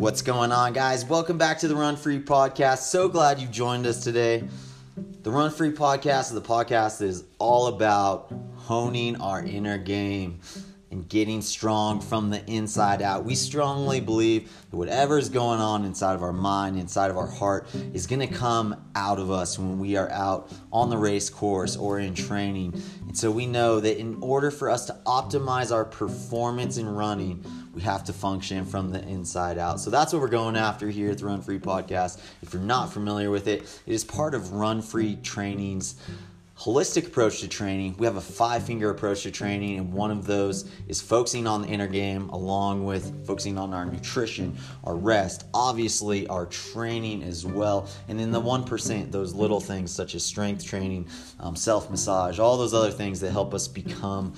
What's going on, guys? Welcome back to the Run Free Podcast. So glad you joined us today. The Run Free Podcast is the podcast that is all about honing our inner game and getting strong from the inside out. We strongly believe that whatever is going on inside of our mind, inside of our heart, is going to come out of us when we are out on the race course or in training. And so we know that in order for us to optimize our performance in running, we have to function from the inside out. So that's what we're going after here at the Run Free Podcast. If you're not familiar with it, it is part of Run Free Training's holistic approach to training. We have a five finger approach to training, and one of those is focusing on the inner game along with focusing on our nutrition, our rest, obviously our training as well. And then the 1%, those little things such as strength training, um, self massage, all those other things that help us become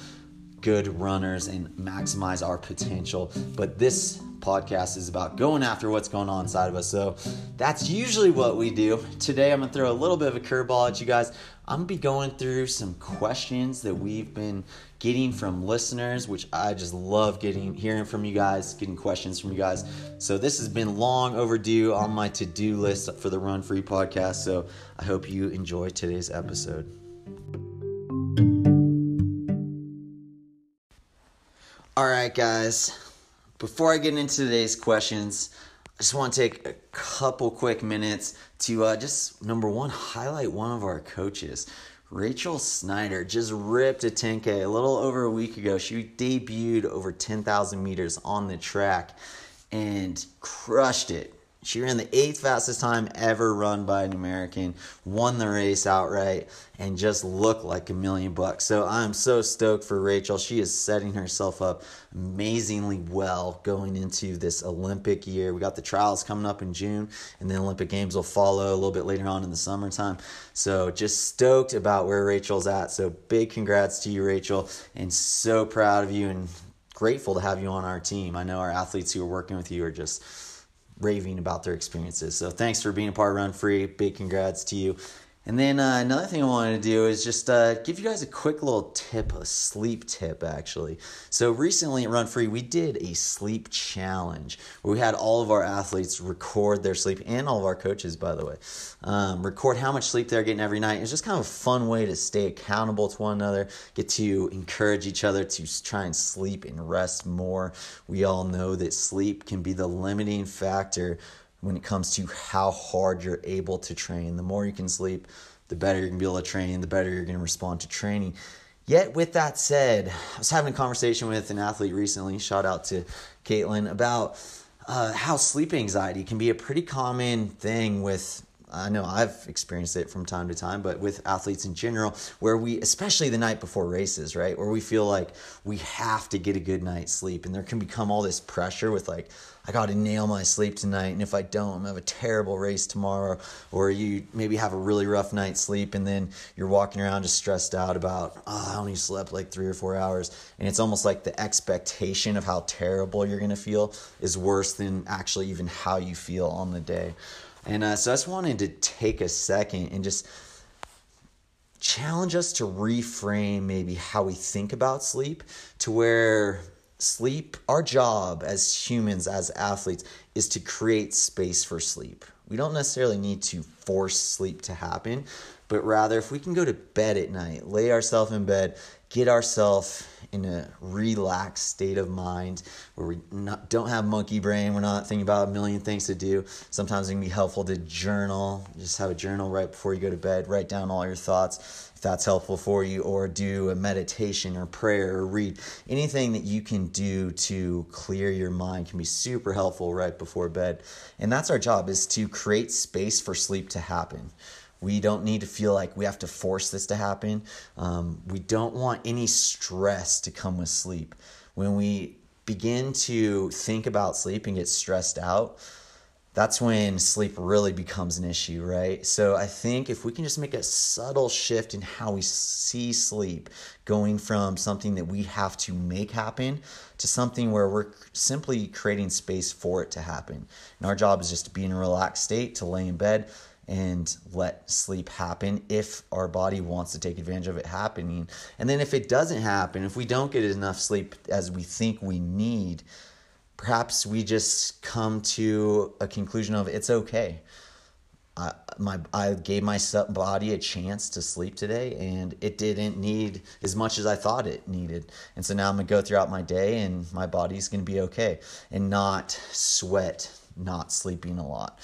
good runners and maximize our potential. But this podcast is about going after what's going on inside of us. So that's usually what we do. Today, I'm to throw a little bit of a curveball at you guys. I'm to be going through some questions that we've been getting from listeners, which I just love getting, hearing from you guys, getting questions from you guys. So this has been long overdue on my to do list for the Run Free podcast. So I hope you enjoy today's episode. All right, guys. Before I get into today's questions, I just want to take a couple quick minutes to uh, just number one highlight one of our coaches. Rachel Schneider just ripped a 10K a little over a week ago. She debuted over 10,000 meters on the track and crushed it. She ran the eighth fastest time ever run by an American, won the race outright, and just looked like a million bucks. So I'm so stoked for Rachel. She is setting herself up amazingly well going into this Olympic year. We got the trials coming up in June, and the Olympic Games will follow a little bit later on in the summertime. So just stoked about where Rachel's at. So big congrats to you, Rachel, and so proud of you and grateful to have you on our team. I know our athletes who are working with you are just raving about their experiences. So thanks for being a part of Run Free. Big congrats to you. And then uh, another thing I wanted to do is just uh, give you guys a quick little tip, a sleep tip actually. So recently at Run Free, we did a sleep challenge where we had all of our athletes record their sleep and all of our coaches, by the way, um, record how much sleep they're getting every night. It's just kind of a fun way to stay accountable to one another, get to encourage each other to try and sleep and rest more. We all know that sleep can be the limiting factor when it comes to how hard you're able to train. The more you can sleep, the better you're gonna be able to train, the better you're gonna respond to training. Yet, with that said, I was having a conversation with an athlete recently, shout out to Caitlin, about uh, how sleep anxiety can be a pretty common thing with I know I've experienced it from time to time, but with athletes in general, where we, especially the night before races, right, where we feel like we have to get a good night's sleep, and there can become all this pressure with like, I got to nail my sleep tonight, and if I don't, I'm gonna have a terrible race tomorrow. Or you maybe have a really rough night's sleep, and then you're walking around just stressed out about, oh, I only slept like three or four hours, and it's almost like the expectation of how terrible you're gonna feel is worse than actually even how you feel on the day. And uh, so I just wanted to take a second and just challenge us to reframe maybe how we think about sleep to where sleep, our job as humans, as athletes, is to create space for sleep. We don't necessarily need to force sleep to happen, but rather if we can go to bed at night, lay ourselves in bed, get ourselves in a relaxed state of mind where we not, don't have monkey brain. We're not thinking about a million things to do. Sometimes it can be helpful to journal. Just have a journal right before you go to bed. Write down all your thoughts that's helpful for you, or do a meditation or prayer or read. Anything that you can do to clear your mind can be super helpful right before bed. And that's our job is to create space for sleep to happen. We don't need to feel like we have to force this to happen. Um, we don't want any stress to come with sleep. When we begin to think about sleep and get stressed out, that's when sleep really becomes an issue, right? So I think if we can just make a subtle shift in how we see sleep, going from something that we have to make happen to something where we're simply creating space for it to happen. And our job is just to be in a relaxed state, to lay in bed, and let sleep happen if our body wants to take advantage of it happening. And then if it doesn't happen, if we don't get enough sleep as we think we need, perhaps we just come to a conclusion of it's okay. I, my I gave my body a chance to sleep today, and it didn't need as much as I thought it needed. And so now I'm gonna go throughout my day, and my body's gonna be okay, and not sweat not sleeping a lot.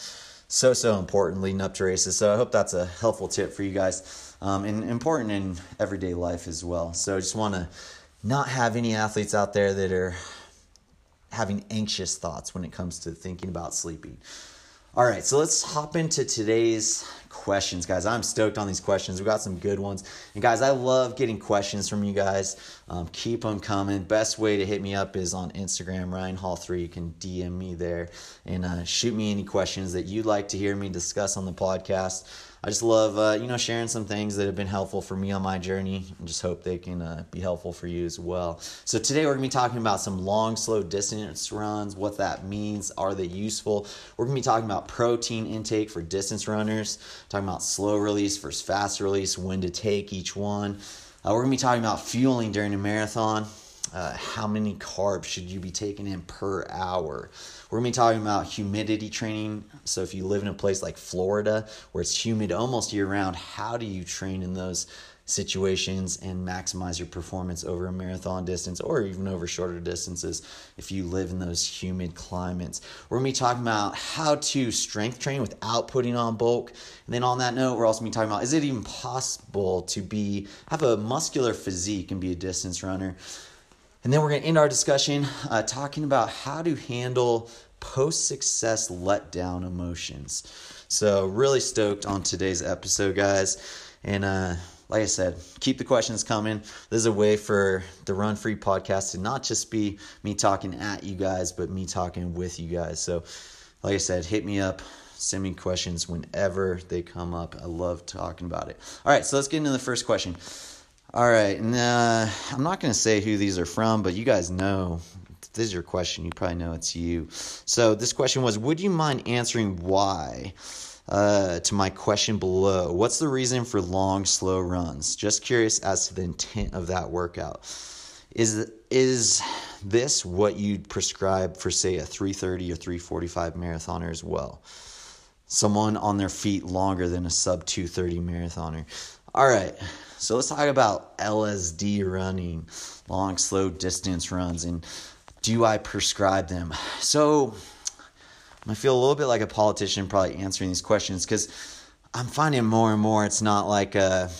So so important leading up to races. So I hope that's a helpful tip for you guys, um, and important in everyday life as well. So I just want to not have any athletes out there that are having anxious thoughts when it comes to thinking about sleeping. All right, so let's hop into today's questions, guys. I'm stoked on these questions. We got some good ones. And guys, I love getting questions from you guys. Um, keep them coming. Best way to hit me up is on Instagram, Ryan Hall 3. You can DM me there and uh, shoot me any questions that you'd like to hear me discuss on the podcast. I just love, uh, you know, sharing some things that have been helpful for me on my journey and just hope they can uh, be helpful for you as well. So today we're going to be talking about some long, slow distance runs, what that means, are they useful? We're going to be talking about protein intake for distance runners, talking about slow release versus fast release, when to take each one. Uh, we're going to be talking about fueling during a marathon. Uh, how many carbs should you be taking in per hour? We're to be talking about humidity training. So, if you live in a place like Florida where it's humid almost year round, how do you train in those situations and maximize your performance over a marathon distance or even over shorter distances if you live in those humid climates. We're going to be talking about how to strength train without putting on bulk. And then on that note, we're also going to be talking about is it even possible to be have a muscular physique and be a distance runner? And then we're going to end our discussion uh, talking about how to handle post success letdown emotions. So, really stoked on today's episode, guys. And uh, like I said, keep the questions coming. This is a way for the Run Free podcast to not just be me talking at you guys, but me talking with you guys. So, like I said, hit me up. Send me questions whenever they come up. I love talking about it. All right, so let's get into the first question. All right, and uh, I'm not going to say who these are from, but you guys know. this is your question. You probably know it's you. So this question was: Would you mind answering why? Uh, to my question below, what's the reason for long, slow runs? Just curious as to the intent of that workout. Is is this what you'd prescribe for, say, a 330 or 345 marathoner as well? Someone on their feet longer than a sub 230 marathoner. All right, so let's talk about LSD running, long, slow distance runs, and do I prescribe them? So I feel a little bit like a politician probably answering these questions because I'm finding more and more it's not like a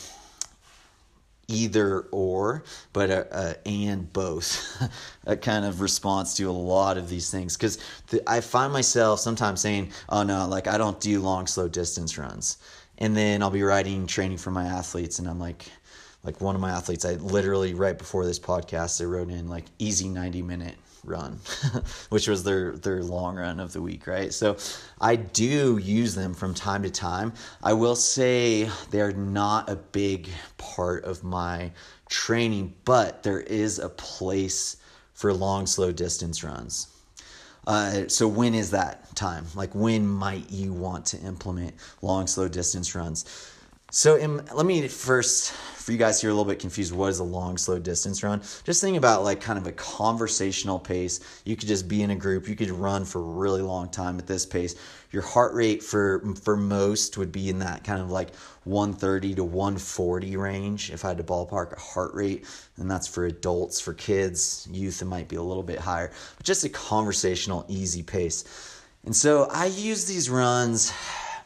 either or, but a, a and both, a kind of response to a lot of these things. Because I find myself sometimes saying, "Oh no, like I don't do long, slow distance runs," and then I'll be writing training for my athletes and i'm like like one of my athletes i literally right before this podcast they wrote in like easy 90 minute run which was their their long run of the week right so i do use them from time to time i will say they're not a big part of my training but there is a place for long slow distance runs uh, so when is that time? Like when might you want to implement long, slow distance runs? So in, let me first for you guys who are a little bit confused, what is a long, slow distance run? Just think about like kind of a conversational pace. You could just be in a group. You could run for a really long time at this pace. Your heart rate for for most would be in that kind of like 130 to 140 range. If I had to ballpark a heart rate, and that's for adults, for kids, youth, it might be a little bit higher. But just a conversational, easy pace. And so I use these runs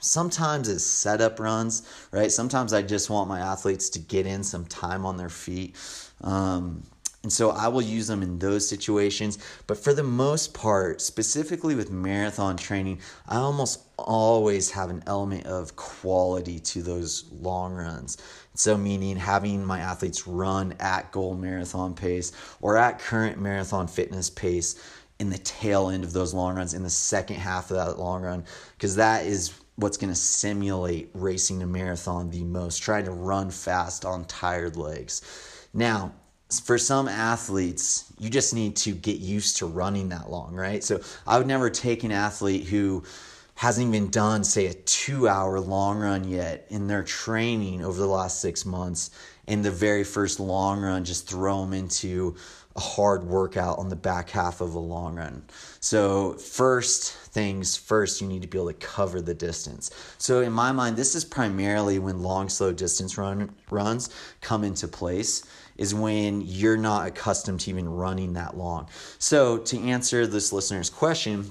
Sometimes it's setup runs, right? Sometimes I just want my athletes to get in some time on their feet. Um, and so I will use them in those situations. But for the most part, specifically with marathon training, I almost always have an element of quality to those long runs. So, meaning having my athletes run at goal marathon pace or at current marathon fitness pace in the tail end of those long runs, in the second half of that long run, because that is what's going to simulate racing a marathon the most, trying to run fast on tired legs. Now, for some athletes, you just need to get used to running that long, right? So I would never take an athlete who hasn't even done, say, a two hour long run yet in their training over the last six months in the very first long run, just throw them into a hard workout on the back half of a long run. So, first things first, you need to be able to cover the distance. So, in my mind, this is primarily when long, slow distance run runs come into place. Is when you're not accustomed to even running that long. So, to answer this listener's question,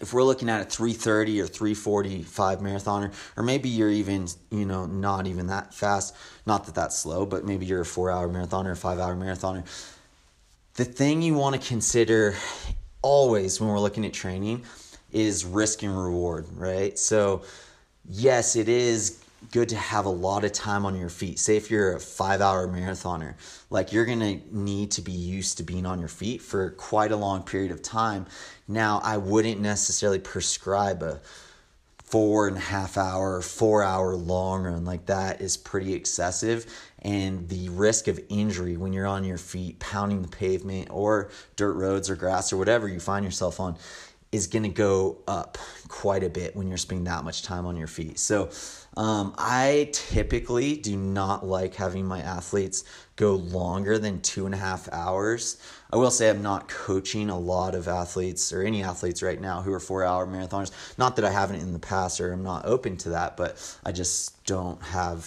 if we're looking at a 330 or 345 marathoner or maybe you're even you know not even that fast not that that's slow but maybe you're a four hour marathoner or five hour marathoner the thing you want to consider always when we're looking at training is risk and reward, right? So, yes, it is good to have a lot of time on your feet. Say if you're a five hour marathoner, like you're gonna need to be used to being on your feet for quite a long period of time. Now, I wouldn't necessarily prescribe a four and a half hour, four hour long run. Like that is pretty excessive and the risk of injury when you're on your feet pounding the pavement or dirt roads or grass or whatever you find yourself on is going to go up quite a bit when you're spending that much time on your feet. So, um, I typically do not like having my athletes go longer than two and a half hours. I will say I'm not coaching a lot of athletes or any athletes right now who are four hour marathoners. Not that I haven't in the past or I'm not open to that, but I just don't have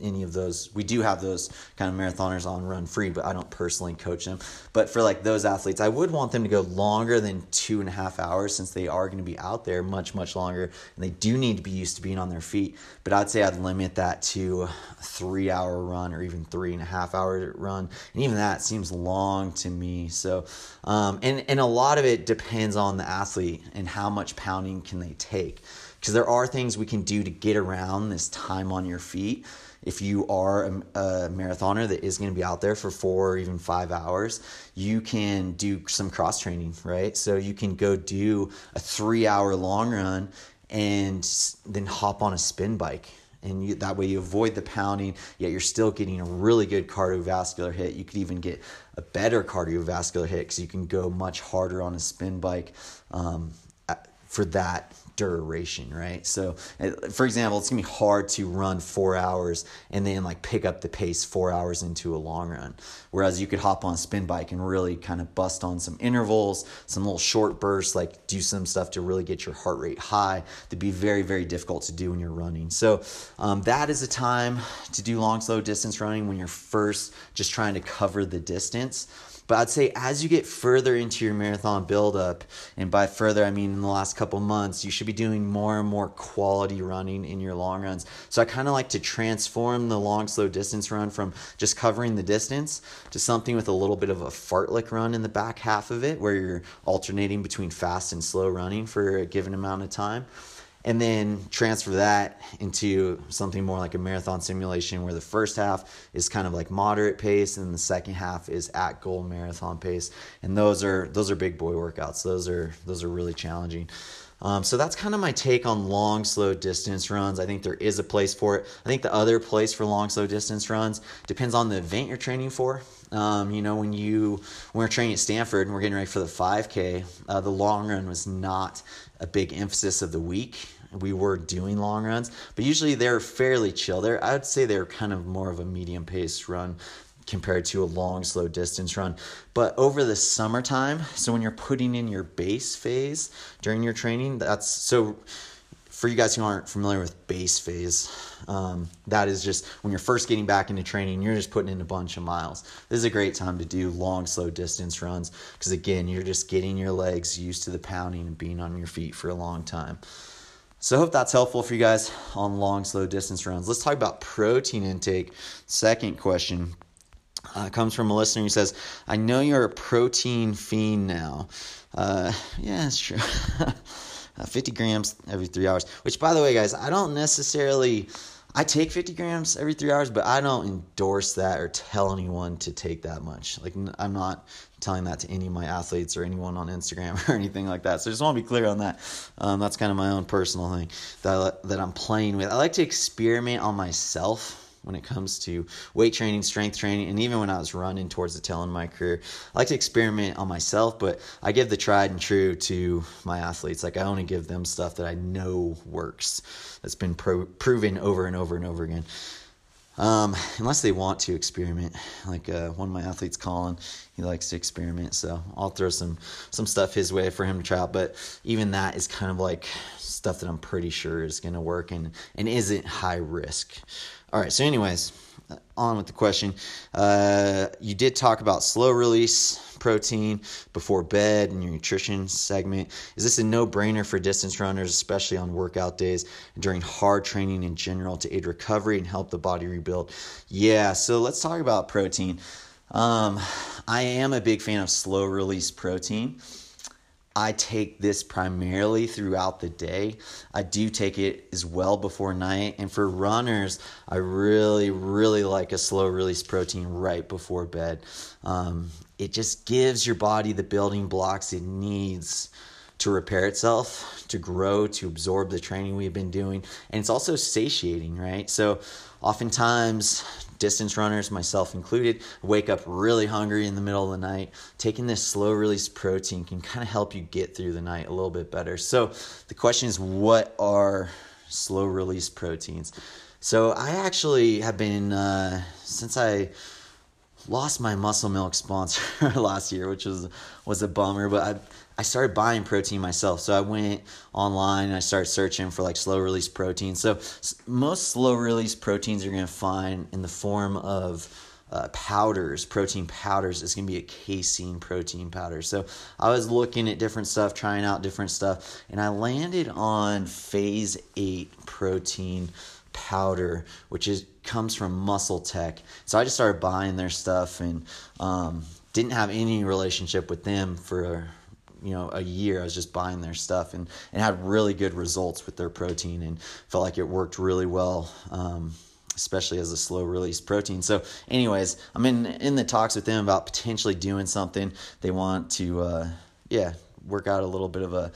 any of those. We do have those kind of marathoners on Run Free, but I don't personally coach them. But for like those athletes, I would want them to go longer than two and a half hours since they are going to be out there much, much longer. And they do need to be used to being on their feet. But I'd say I'd limit that to a three hour run or even three and a half hour run. And even that seems long to me. So, um, and, and a lot of it depends on the athlete and how much pounding can they take. Because there are things we can do to get around this time on your feet if you are a, a marathoner that is going to be out there for four or even five hours, you can do some cross training, right? So you can go do a three hour long run and then hop on a spin bike and you, that way you avoid the pounding yet you're still getting a really good cardiovascular hit you could even get a better cardiovascular hit because you can go much harder on a spin bike um, for that duration, right? So, uh, for example, it's gonna be hard to run four hours and then like pick up the pace four hours into a long run. Whereas you could hop on a spin bike and really kind of bust on some intervals, some little short bursts, like do some stuff to really get your heart rate high. That'd be very, very difficult to do when you're running. So, um, that is a time to do long, slow distance running when you're first just trying to cover the distance. But I'd say as you get further into your marathon buildup, and by further I mean in the last couple months, you should be doing more and more quality running in your long runs. So I kind of like to transform the long, slow distance run from just covering the distance to something with a little bit of a fartlek run in the back half of it, where you're alternating between fast and slow running for a given amount of time and then transfer that into something more like a marathon simulation where the first half is kind of like moderate pace and the second half is at goal marathon pace. And those are those are big boy workouts. Those are those are really challenging. Um, so that's kind of my take on long slow distance runs. I think there is a place for it. I think the other place for long slow distance runs depends on the event you're training for. Um, you know, when you when we are training at Stanford and we're getting ready for the 5K, uh, the long run was not a big emphasis of the week. We were doing long runs, but usually they're fairly chill. They're I would say they're kind of more of a medium pace run compared to a long slow distance run. But over the summertime, so when you're putting in your base phase during your training, that's so for you guys who aren't familiar with base phase, um, that is just when you're first getting back into training, you're just putting in a bunch of miles. This is a great time to do long, slow distance runs because, again, you're just getting your legs used to the pounding and being on your feet for a long time. So, I hope that's helpful for you guys on long, slow distance runs. Let's talk about protein intake. Second question uh, comes from a listener who says, I know you're a protein fiend now. Uh, yeah, it's true. uh, 50 grams every three hours. Which, by the way, guys, I don't necessarily. I take 50 grams every three hours, but I don't endorse that or tell anyone to take that much. Like, I'm not telling that to any of my athletes or anyone on Instagram or anything like that. So I just want to be clear on that. Um, that's kind of my own personal thing that, that I'm playing with. I like to experiment on myself when it comes to weight training, strength training, and even when I was running towards the tail end of my career. I like to experiment on myself, but I give the tried and true to my athletes. Like I only give them stuff that I know works, that's been pro- proven over and over and over again. um, unless they want to experiment. Like uh, one of my athletes, Colin, he likes to experiment, so I'll throw some some stuff his way for him to try out. But even that is kind of like stuff that I'm pretty sure is going to work and and isn't high risk. All right, so anyways, on with the question. Uh, you did talk about slow release protein before bed in your nutrition segment. Is this a no brainer for distance runners, especially on workout days and during hard training in general to aid recovery and help the body rebuild? Yeah, so let's talk about protein. Um, I am a big fan of slow release protein. I take this primarily throughout the day. I do take it as well before night. And for runners, I really, really like a slow release protein right before bed. Um, it just gives your body the building blocks it needs to repair itself, to grow, to absorb the training we've been doing. And it's also satiating, right? So oftentimes distance runners, myself included, wake up really hungry in the middle of the night. Taking this slow release protein can kind of help you get through the night a little bit better. So the question is, what are slow release proteins? So I actually have been uh, since I lost my muscle milk sponsor last year, which was was a bummer. But I I started buying protein myself. So I went online and I started searching for like slow release protein. So most slow release proteins you're gonna find in the form of uh, powders, protein powders, is going to be a casein protein powder. So I was looking at different stuff, trying out different stuff, and I landed on Phase 8 protein powder, which is comes from Muscle Tech. So I just started buying their stuff and um, didn't have any relationship with them for you know a year. I was just buying their stuff and and had really good results with their protein and felt like it worked really well. Um, especially as a slow release protein. So, anyways, I'm in in the talks with them about potentially doing something. They want to, uh, yeah, work out a little bit of a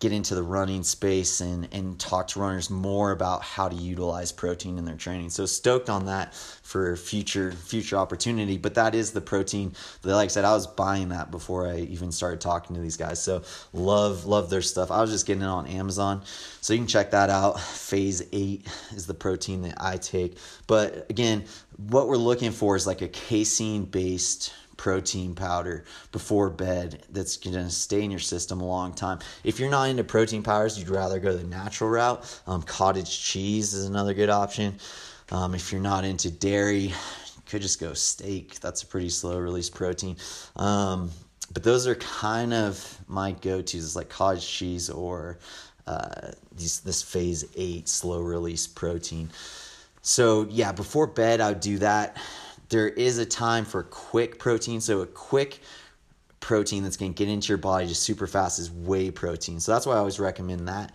get into the running space and and talk to runners more about how to utilize protein in their training. So stoked on that for future future opportunity. But that is the protein that like I said, I was buying that before I even started talking to these guys. So love love their stuff. I was just getting it on Amazon. So you can check that out. Phase eight is the protein that I take. But again, what we're looking for is like a casein based protein powder before bed that's going to stay in your system a long time. If you're not into protein powders, you'd rather go the natural route. Um, cottage cheese is another good option. Um, if you're not into dairy, you could just go steak. That's a pretty slow release protein. Um, but those are kind of my go-tos. It's like cottage cheese or uh, these, this phase eight slow release protein. So yeah, before bed, I would do that there is a time for quick protein. So a quick protein that's going to get into your body just super fast is whey protein. So that's why I always recommend that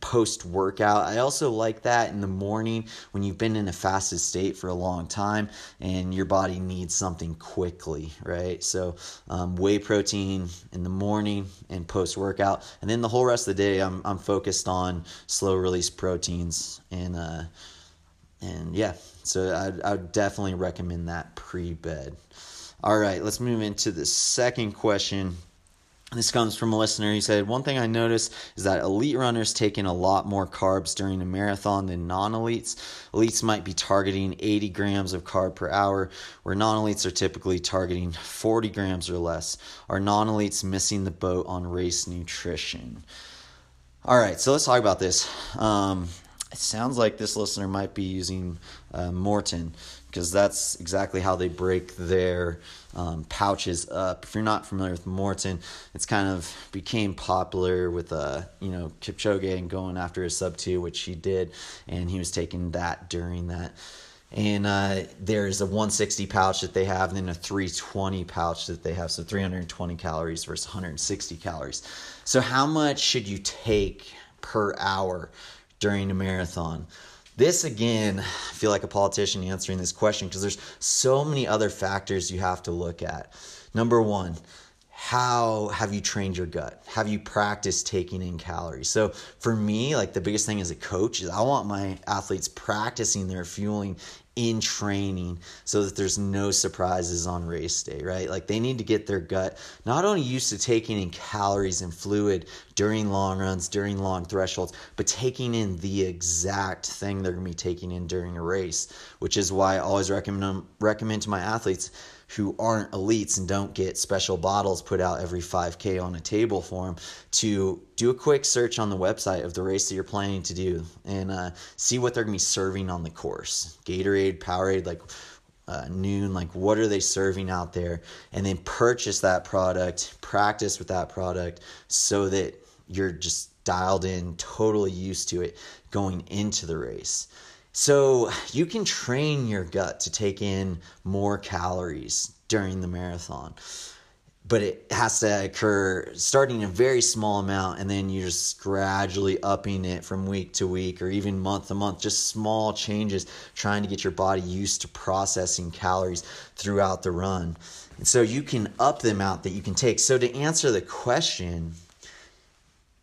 post workout. I also like that in the morning when you've been in a fasted state for a long time and your body needs something quickly, right? So um, whey protein in the morning and post workout, and then the whole rest of the day I'm I'm focused on slow release proteins and uh, and yeah, so I, I would definitely recommend that pre bed. All right, let's move into the second question. This comes from a listener. He said, One thing I noticed is that elite runners take in a lot more carbs during a marathon than non elites. Elites might be targeting 80 grams of carb per hour, where non elites are typically targeting 40 grams or less. Are non elites missing the boat on race nutrition? All right, so let's talk about this. Um, it sounds like this listener might be using uh, Maurten because that's exactly how they break their um, pouches up. If you're not familiar with Maurten, it's kind of became popular with uh, you know Kipchoge and going after his sub two, which he did, and he was taking that during that. And uh, there's a 160 pouch that they have, and then a 320 pouch that they have. So 320 calories versus 160 calories. So how much should you take per hour? During a marathon? This again, I feel like a politician answering this question because there's so many other factors you have to look at. Number one, how have you trained your gut? Have you practiced taking in calories? So for me, like the biggest thing as a coach is I want my athletes practicing their fueling in training so that there's no surprises on race day, right? Like they need to get their gut not only used to taking in calories and fluid during long runs, during long thresholds, but taking in the exact thing they're going to be taking in during a race, which is why I always recommend recommend to my athletes who aren't elites and don't get special bottles put out every 5K on a table for them to do a quick search on the website of the race that you're planning to do and uh, see what they're going to be serving on the course. Gatorade, Powerade, like uh, Nuun, like what are they serving out there? And then purchase that product, practice with that product so that you're just dialed in, totally used to it going into the race. So you can train your gut to take in more calories during the marathon, but it has to occur starting a very small amount and then you're just gradually upping it from week to week or even month to month, just small changes, trying to get your body used to processing calories throughout the run. And so you can up the amount that you can take. So to answer the question,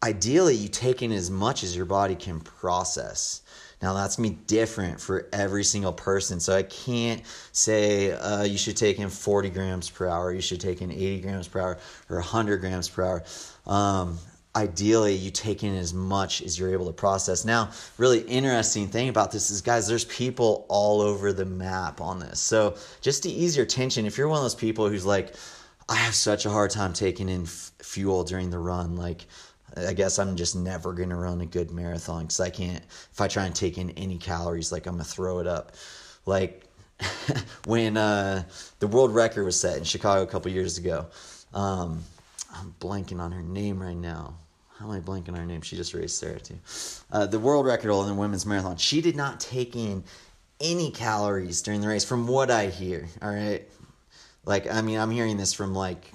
ideally you take in as much as your body can process. Now that's gonna be different for every single person. So I can't say uh, you should take in 40 grams per hour, you should take in 80 grams per hour, or 100 grams per hour. Um, ideally, you take in as much as you're able to process. Now, really interesting thing about this is, guys, there's people all over the map on this. So just to ease your tension, if you're one of those people who's like, I have such a hard time taking in f- fuel during the run, like I guess I'm just never going to run a good marathon because I can't, if I try and take in any calories, like I'm going to throw it up. Like when uh, the world record was set in Chicago a couple years ago, um, I'm blanking on her name right now. How am I blanking on her name? She just raced Sara too. Uh, the world record holder in the women's marathon. She did not take in any calories during the race, from what I hear. All right, like I mean, I'm hearing this from like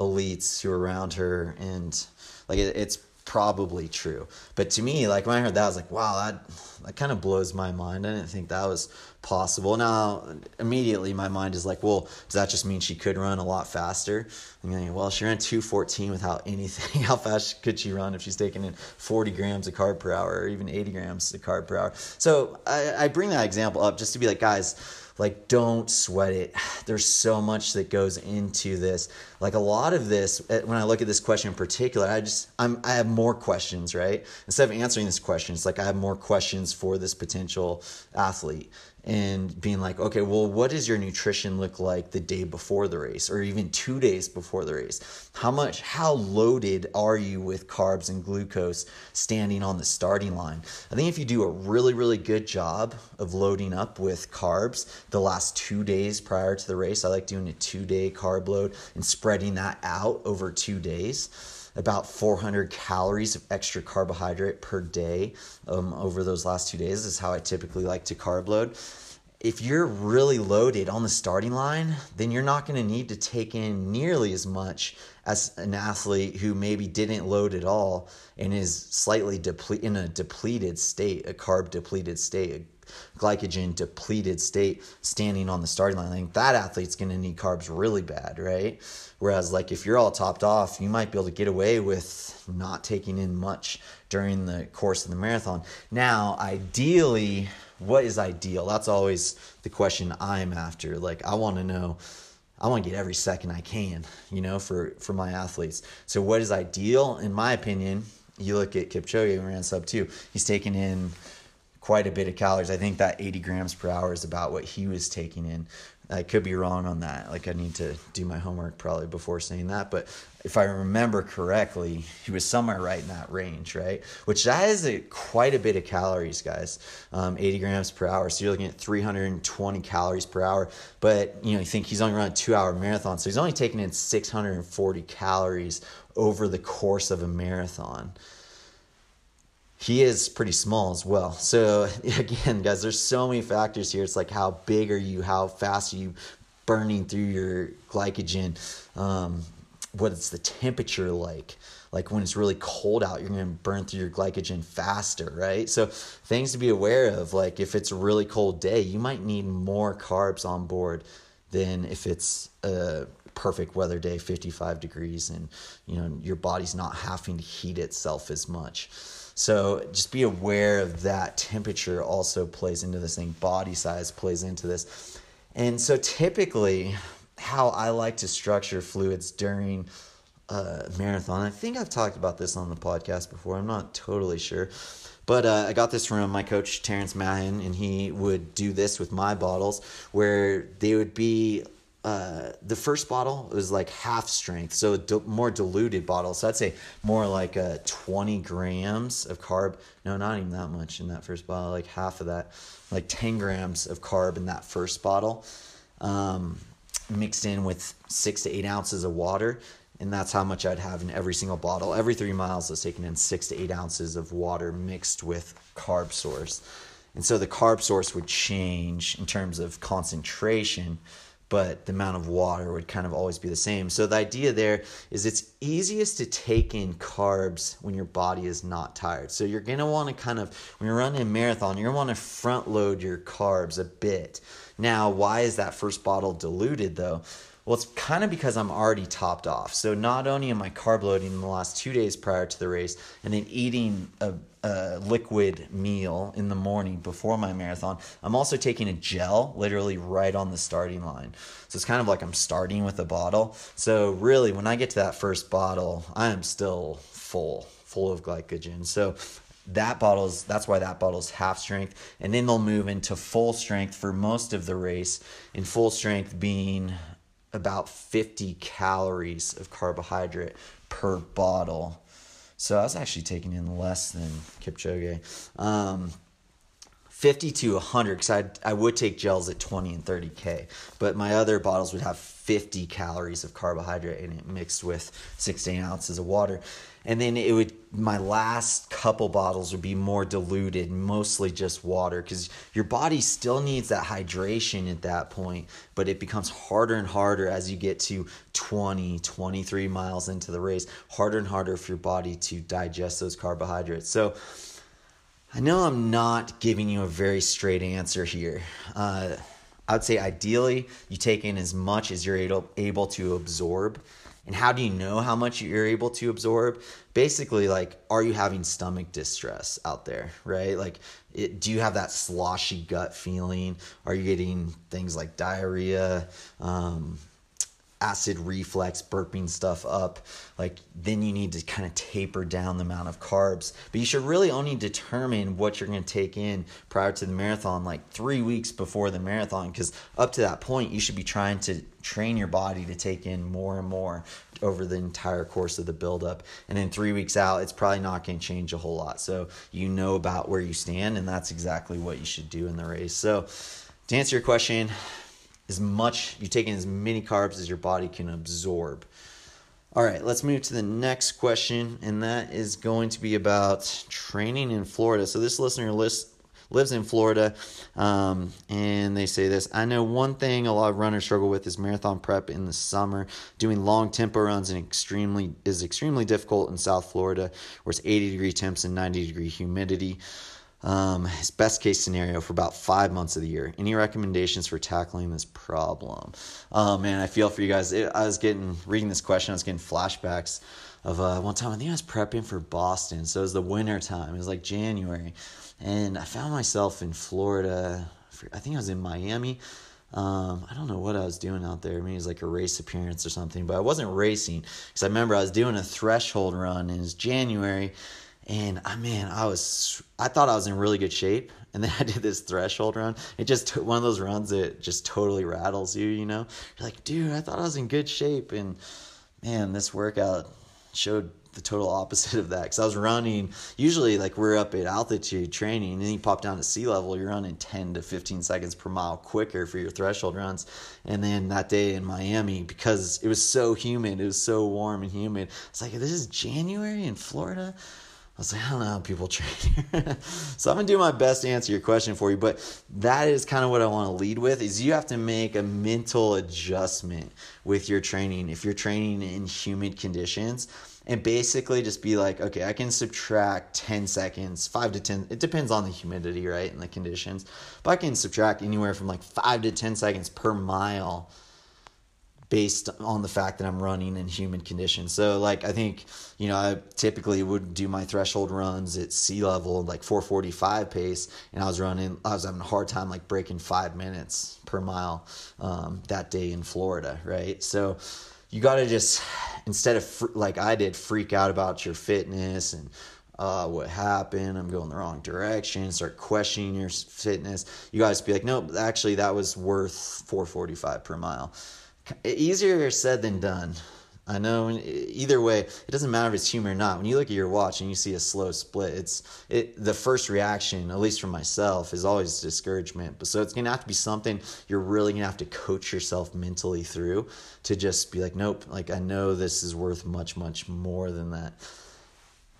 elites who are around her and like it, it's probably true. But to me, like when I heard that, I was like, wow, that that kind of blows my mind. I didn't think that was possible. Now, immediately my mind is like, well, does that just mean she could run a lot faster? Well, she ran 214 without anything. How fast could she run if she's taking in 40 grams of carb per hour or even 80 grams of carb per hour? So I, I bring that example up just to be like, guys, like don't sweat it. There's so much that goes into this. Like a lot of this eh, when i look at this question in particular i just i'm i have more questions right? Instead of answering this question it's like i have more questions for this potential athlete and being like, okay, well, what does your nutrition look like the day before the race or even two days before the race? How much, how loaded are you with carbs and glucose standing on the starting line? I think if you do a really, really good job of loading up with carbs the last two days prior to the race, I like doing a two day carb load and spreading that out over two days about 400 calories of extra carbohydrate per day um, over those last two days is how I typically like to carb load. If you're really loaded on the starting line, then you're not going to need to take in nearly as much as an athlete who maybe didn't load at all and is slightly deple- in a depleted state, a carb depleted state, glycogen depleted state standing on the starting line. Think that athlete's going to need carbs really bad, right? Whereas, like, if you're all topped off, you might be able to get away with not taking in much during the course of the marathon. Now, ideally, what is ideal? That's always the question I'm after. Like, I want to know. I want to get every second I can, you know, for for my athletes. So, what is ideal, in my opinion? You look at Kipchoge, who ran sub two. He's taking in quite a bit of calories. I think that 80 grams per hour is about what he was taking in. I could be wrong on that. Like I need to do my homework probably before saying that. But if I remember correctly, he was somewhere right in that range, right? Which that is a, quite a bit of calories, guys. Um, 80 grams per hour. So you're looking at 320 calories per hour. But you know, you think he's only running a two-hour marathon, so he's only taking in 640 calories over the course of a marathon he is pretty small as well. So again, guys, there's so many factors here. It's like how big are you? How fast are you burning through your glycogen? Um, what is the temperature like? Like when it's really cold out, you're gonna burn through your glycogen faster, right? So things to be aware of. Like if it's a really cold day, you might need more carbs on board than if it's a perfect weather day 55 degrees and you know your body's not having to heat itself as much so just be aware of that temperature also plays into this thing. Body size plays into this. And so typically how i like to structure fluids during a marathon i think i've talked about this on the podcast before i'm not totally sure but uh, I got this from my coach Terrence Mahon, and he would do this with my bottles, where they would be uh, the first bottle was like half strength, so more diluted bottle. So I'd say more like uh, 20 grams of carb. No, not even that much in that first bottle, like half of that, like 10 grams of carb in that first bottle, um, mixed in with six to eight ounces of water. And that's how much I'd have in every single bottle. Every three miles, I was taking in six to eight ounces of water mixed with carb source. And so the carb source would change in terms of concentration but the amount of water would kind of always be the same. So the idea there is it's easiest to take in carbs when your body is not tired. So you're going to want to kind of when you're running a marathon, you're going to want to front load your carbs a bit. Now, why is that first bottle diluted though? Well, it's kind of because I'm already topped off. So not only am I carb loading in the last two days prior to the race, and then eating a, a liquid meal in the morning before my marathon, I'm also taking a gel literally right on the starting line. So it's kind of like I'm starting with a bottle. So really, when I get to that first bottle, I am still full, full of glycogen. So that bottle's that's why that bottle's half strength and then they'll move into full strength for most of the race in full strength being about 50 calories of carbohydrate per bottle. So I was actually taking in less than Kipchoge. Um, 50 to 100 because I, I would take gels at 20 and 30k but my other bottles would have 50 calories of carbohydrate in it mixed with 16 ounces of water and then it would my last couple bottles would be more diluted mostly just water because your body still needs that hydration at that point but it becomes harder and harder as you get to 20 23 miles into the race harder and harder for your body to digest those carbohydrates so I know I'm not giving you a very straight answer here. Uh, I would say ideally you take in as much as you're able, able to absorb. And how do you know how much you're able to absorb? Basically, like, are you having stomach distress out there, right? Like, it, do you have that sloshy gut feeling? Are you getting things like diarrhea? Um, acid reflex, burping stuff up, like then you need to kind of taper down the amount of carbs. But you should really only determine what you're going to take in prior to the marathon, like three weeks before the marathon, because up to that point, you should be trying to train your body to take in more and more over the entire course of the buildup. And then three weeks out, it's probably not going to change a whole lot. So you know about where you stand, and that's exactly what you should do in the race. So to answer your question, as much, you take in as many carbs as your body can absorb. All right, let's move to the next question, and that is going to be about training in Florida. So, this listener list, lives in Florida, um, and they say this I know one thing a lot of runners struggle with is marathon prep in the summer. Doing long tempo runs and extremely is extremely difficult in South Florida, where it's 80 degree temps and 90 degree humidity um, his best case scenario for about five months of the year. Any recommendations for tackling this problem? Oh man, I feel for you guys. It, I was getting reading this question. I was getting flashbacks of uh, one time. I think I was prepping for Boston, so it was the winter time. It was like January, and I found myself in Florida. I think I was in Miami. Um, I don't know what I was doing out there. Maybe it was like a race appearance or something, but I wasn't racing because I remember I was doing a threshold run. Was January and I man, I was I thought I was in really good shape, and then I did this threshold run. It just one of those runs that just totally rattles you. You know, you're like, dude, I thought I was in good shape, and man, this workout showed the total opposite of that. Because I was running usually like we're up at altitude training and then you pop down to sea level you're running 10 to 15 seconds per mile quicker for your threshold runs. And then that day in Miami because it was so humid it was so warm and humid it's like this is January in Florida I was like, I don't know how people train. so I'm gonna do my best to answer your question for you, but that is kind of what I want to lead with is you have to make a mental adjustment with your training if you're training in humid conditions and basically just be like, okay, I can subtract 10 seconds, 5 to 10. It depends on the humidity, right, and the conditions. But I can subtract anywhere from like 5 to 10 seconds per mile based on the fact that I'm running in humid conditions. So like I think, you know, I typically would do my threshold runs at sea level like 445 pace and I was running I was having a hard time like breaking 5 minutes per mile um, that day in Florida, right? So you got to just instead of like I did freak out about your fitness and uh, what happened? I'm going the wrong direction. Start questioning your fitness. You guys be like, nope, actually, that was worth 445 per mile easier said than done. I know. Either way, it doesn't matter if it's humor or not. When you look at your watch and you see a slow split, it's it. The first reaction, at least for myself, is always discouragement. But so it's gonna have to be something you're really gonna have to coach yourself mentally through to just be like, nope. Like I know this is worth much, much more than that.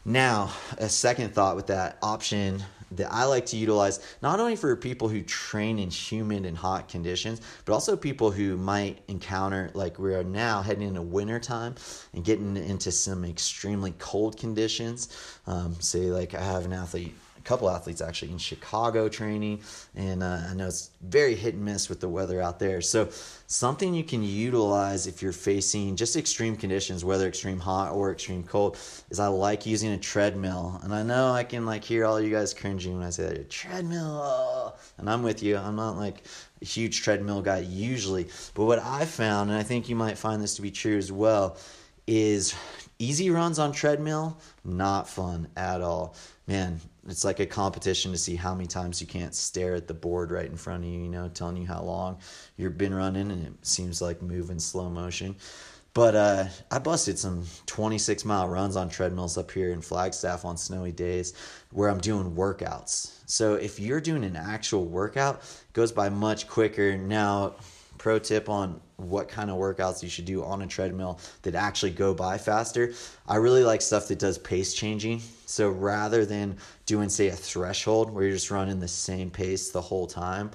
Now, a second thought with that option that I like to utilize not only for people who train in humid and hot conditions, but also people who might encounter, like we are now heading into winter time and getting into some extremely cold conditions. Um, say, like I have an athlete couple athletes actually in Chicago training, and uh, I know it's very hit and miss with the weather out there. So, something you can utilize if you're facing just extreme conditions, whether extreme hot or extreme cold, is I like using a treadmill. And I know I can like hear all you guys cringing when I say that a treadmill, oh. and I'm with you. I'm not like a huge treadmill guy usually, but what I found, and I think you might find this to be true as well, is easy runs on treadmill not fun at all man it's like a competition to see how many times you can't stare at the board right in front of you, you know, telling you how long you've been running and it seems like moving slow motion. But uh, I busted some 26 mile runs on treadmills up here in Flagstaff on snowy days where I'm doing workouts. So if you're doing an actual workout, it goes by much quicker. Now, pro tip on what kind of workouts you should do on a treadmill that actually go by faster. I really like stuff that does pace changing. So rather than doing, say, a threshold where you're just running the same pace the whole time,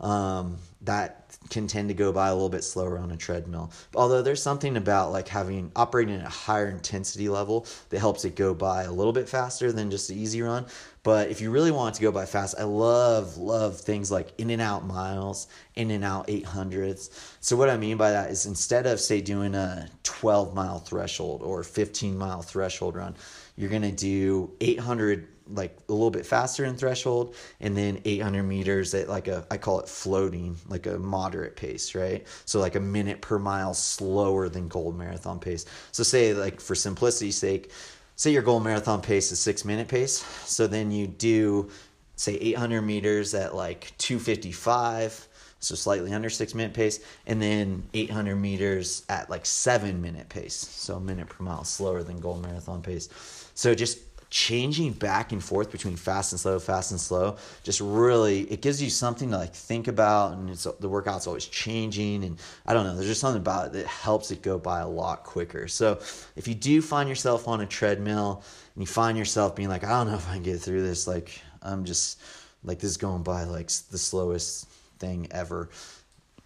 um, that can tend to go by a little bit slower on a treadmill. Although there's something about like having operating at a higher intensity level that helps it go by a little bit faster than just the easy run. But if you really want to go by fast, I love, love things like in and out miles, in and out 800s. So, what I mean by that is instead of, say, doing a 12 mile threshold or 15 mile threshold run, you're going to do 800 like a little bit faster in threshold and then 800 meters at like a i call it floating like a moderate pace right so like a minute per mile slower than gold marathon pace so say like for simplicity's sake say your gold marathon pace is six minute pace so then you do say 800 meters at like 255 so slightly under six minute pace, and then 800 meters at like seven minute pace, so a minute per mile slower than gold marathon pace. So just changing back and forth between fast and slow, fast and slow, just really it gives you something to like think about, and it's the workout's always changing, and I don't know, there's just something about it that helps it go by a lot quicker. So if you do find yourself on a treadmill and you find yourself being like, I don't know if I can get through this, like I'm just like this is going by like the slowest thing ever.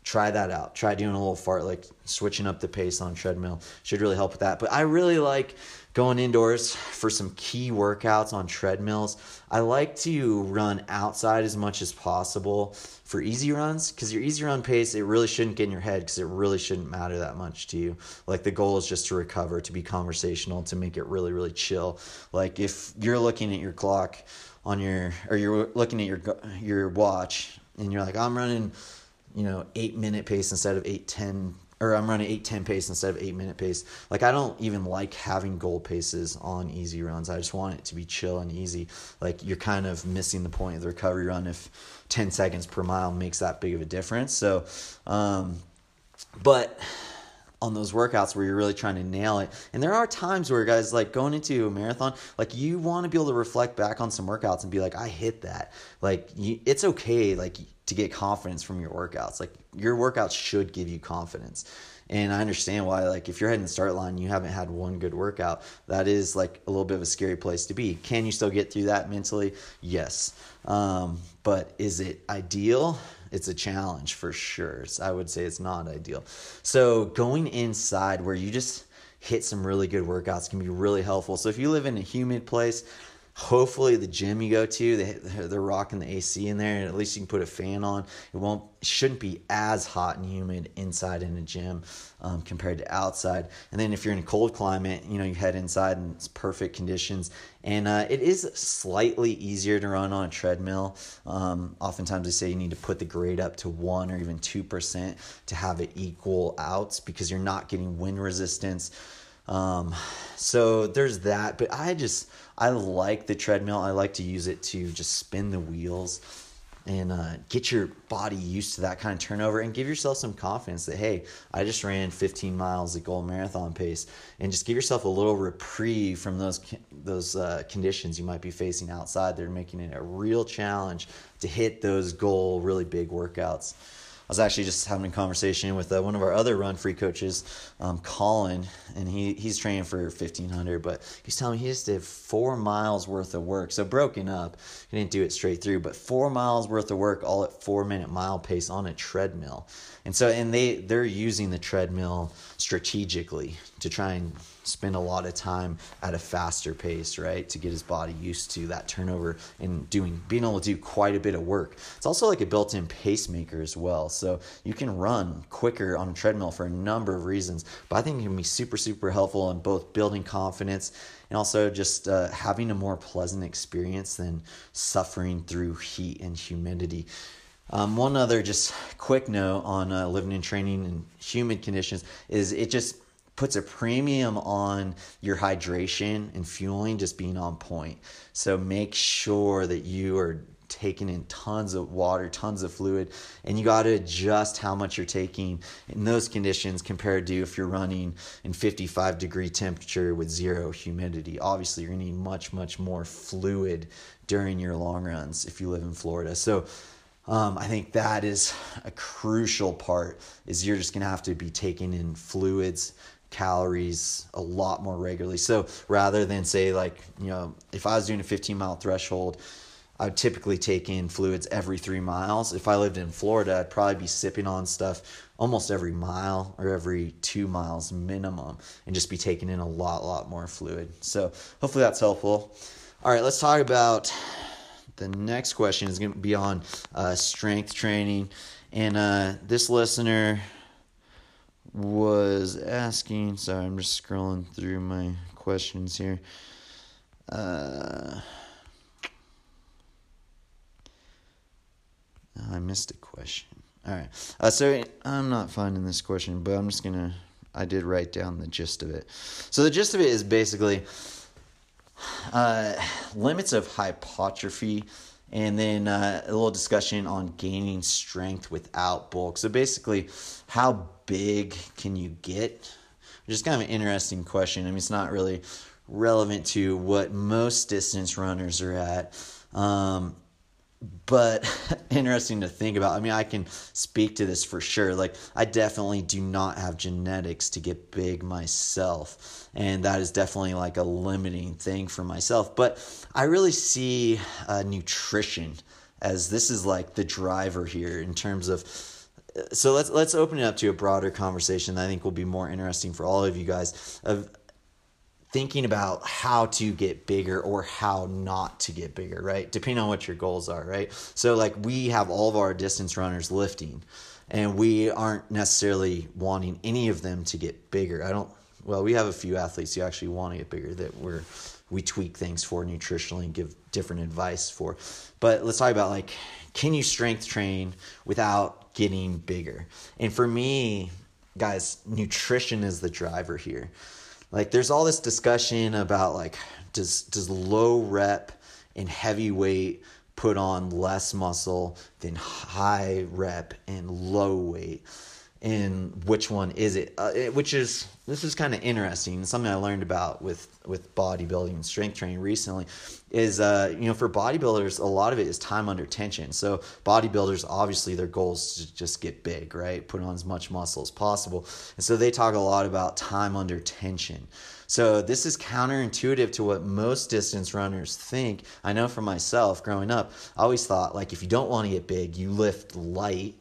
Try that out. Try doing a little fart, like switching up the pace on treadmill. Should really help with that. But I really like going indoors for some key workouts on treadmills. I like to run outside as much as possible for easy runs because your easy run pace, it really shouldn't get in your head because it really shouldn't matter that much to you. Like the goal is just to recover, to be conversational, to make it really, really chill. Like if you're looking at your clock on your, or you're looking at your, your watch and you're like, I'm running, you know, eight minute pace instead of eight ten, or I'm running eight ten pace instead of eight minute pace. Like I don't even like having goal paces on easy runs. I just want it to be chill and easy. Like you're kind of missing the point of the recovery run if ten seconds per mile makes that big of a difference. So, um, but on those workouts where you're really trying to nail it. And there are times where guys like going into a marathon, like you want to be able to reflect back on some workouts and be like, I hit that. Like you, it's okay. Like to get confidence from your workouts. Like your workouts should give you confidence. And I understand why, like, if you're heading the start line, you haven't had one good workout, that is like a little bit of a scary place to be. Can you still get through that mentally? Yes. Um, but is it ideal? It's a challenge for sure. I would say it's not ideal. So going inside where you just hit some really good workouts can be really helpful. So if you live in a humid place, hopefully the gym you go to they, they're rocking the ac in there and at least you can put a fan on. It won't shouldn't be as hot and humid inside in a gym um, compared to outside. And then if you're in a cold climate you know you head inside and it's perfect conditions. And uh, it is slightly easier to run on a treadmill. Um, oftentimes they say you need to put the grade up to 1 or even 2% to have it equal out because you're not getting wind resistance. Um, so there's that but i just I like the treadmill. I like to use it to just spin the wheels and uh, get your body used to that kind of turnover and give yourself some confidence that hey i just ran 15 miles at gold marathon pace and just give yourself a little reprieve from those those uh, conditions you might be facing outside they're making it a real challenge to hit those goal really big workouts was actually just having a conversation with uh, one of our other run free coaches, um, Colin, and he he's training for 1500, but he's telling me he just did four miles worth of work. So broken up, he didn't do it straight through, but four miles worth of work all at four minute mile pace on a treadmill. And so, and they they're using the treadmill strategically to try and spend a lot of time at a faster pace, right? To get his body used to that turnover and doing being able to do quite a bit of work. It's also like a built-in pacemaker as well. So you can run quicker on a treadmill for a number of reasons. But I think it can be super, super helpful in both building confidence and also just uh, having a more pleasant experience than suffering through heat and humidity. Um, one other just quick note on uh, living and training in humid conditions is it just puts a premium on your hydration and fueling just being on point. So make sure that you are taking in tons of water, tons of fluid, and you got to adjust how much you're taking in those conditions compared to if you're running in 55 degree temperature with zero humidity. Obviously, you're going to need much, much more fluid during your long runs if you live in Florida. So, um, I think that is a crucial part. Is you're just gonna have to be taking in fluids, calories a lot more regularly. So rather than say like you know if I was doing a 15 mile threshold, I would typically take in fluids every three miles. If I lived in Florida, I'd probably be sipping on stuff almost every mile or every two miles minimum, and just be taking in a lot, lot more fluid. So hopefully that's helpful. All right, let's talk about the next question is going to be on uh, strength training. And uh, this listener was asking, sorry, I'm just scrolling through my questions here. Uh, I missed a question. All right. Uh, so I'm not finding this question, but I'm just going to, I did write down the gist of it. So the gist of it is basically uh, limits of hypertrophy, and then uh, a little discussion on gaining strength without bulk. So basically, how big can you get? Is kind of an interesting question. I mean, it's not really relevant to what most distance runners are at. Um, but interesting to think about. I mean, I can speak to this for sure. Like, I definitely do not have genetics to get big myself, and that is definitely like a limiting thing for myself. But I really see uh, nutrition as this is like the driver here in terms of. So let's let's open it up to a broader conversation that I think will be more interesting for all of you guys of thinking about how to get bigger or how not to get bigger, right? Depending on what your goals are, right? So, like, we have all of our distance runners lifting, and we aren't necessarily wanting any of them to get bigger. I don't, well, we have a few athletes who actually want to get bigger that we're, we tweak things for nutritionally and give different advice for. But let's talk about like, can you strength train without getting bigger? And for me, guys, nutrition is the driver here like there's all this discussion about like does does low rep and heavy weight put on less muscle than high rep and low weight and which one is it? Uh, it which is this is kind of interesting. Something I learned about with with bodybuilding and strength training recently is uh, you know for bodybuilders a lot of it is time under tension. So bodybuilders obviously their goal is to just get big, right? Put on as much muscle as possible, and so they talk a lot about time under tension. So this is counterintuitive to what most distance runners think. I know for myself growing up, I always thought like if you don't want to get big, you lift light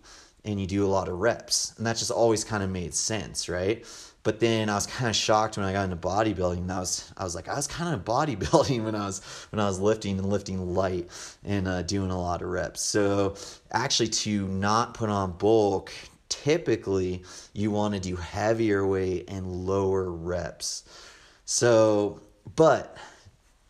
and you do a lot of reps. And that just always kind of made sense, right? But then I was kind of shocked when I got into bodybuilding. That was I was like I was kind of bodybuilding when I was when I was lifting and lifting light and uh, doing a lot of reps. So actually, to not put on bulk, typically you want to do heavier weight and lower reps. So, but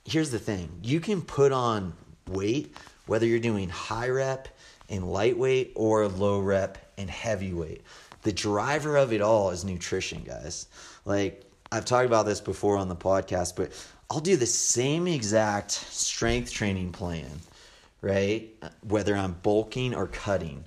here's the thing: you can put on weight whether you're doing high rep and lightweight or low rep and heavyweight. The driver of it all is nutrition, guys. Like I've talked about this before on the podcast, but I'll do the same exact strength training plan, right? Whether I'm bulking or cutting.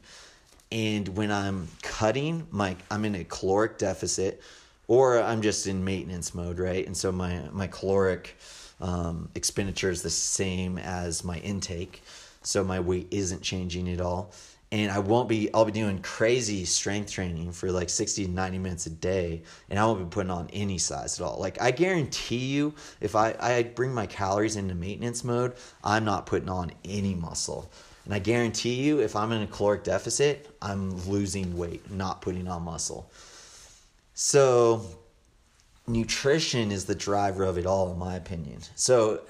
And when I'm cutting, my I'm in a caloric deficit or I'm just in maintenance mode, right? And so my my caloric um, expenditure is the same as my intake so my weight isn't changing at all and I won't be I'll be doing crazy strength training for like 60 to 90 minutes a day and I won't be putting on any size at all. Like I guarantee you if I, I bring my calories into maintenance mode, I'm not putting on any muscle. And I guarantee you if I'm in a caloric deficit, I'm losing weight, not putting on muscle. So nutrition is the driver of it all in my opinion. So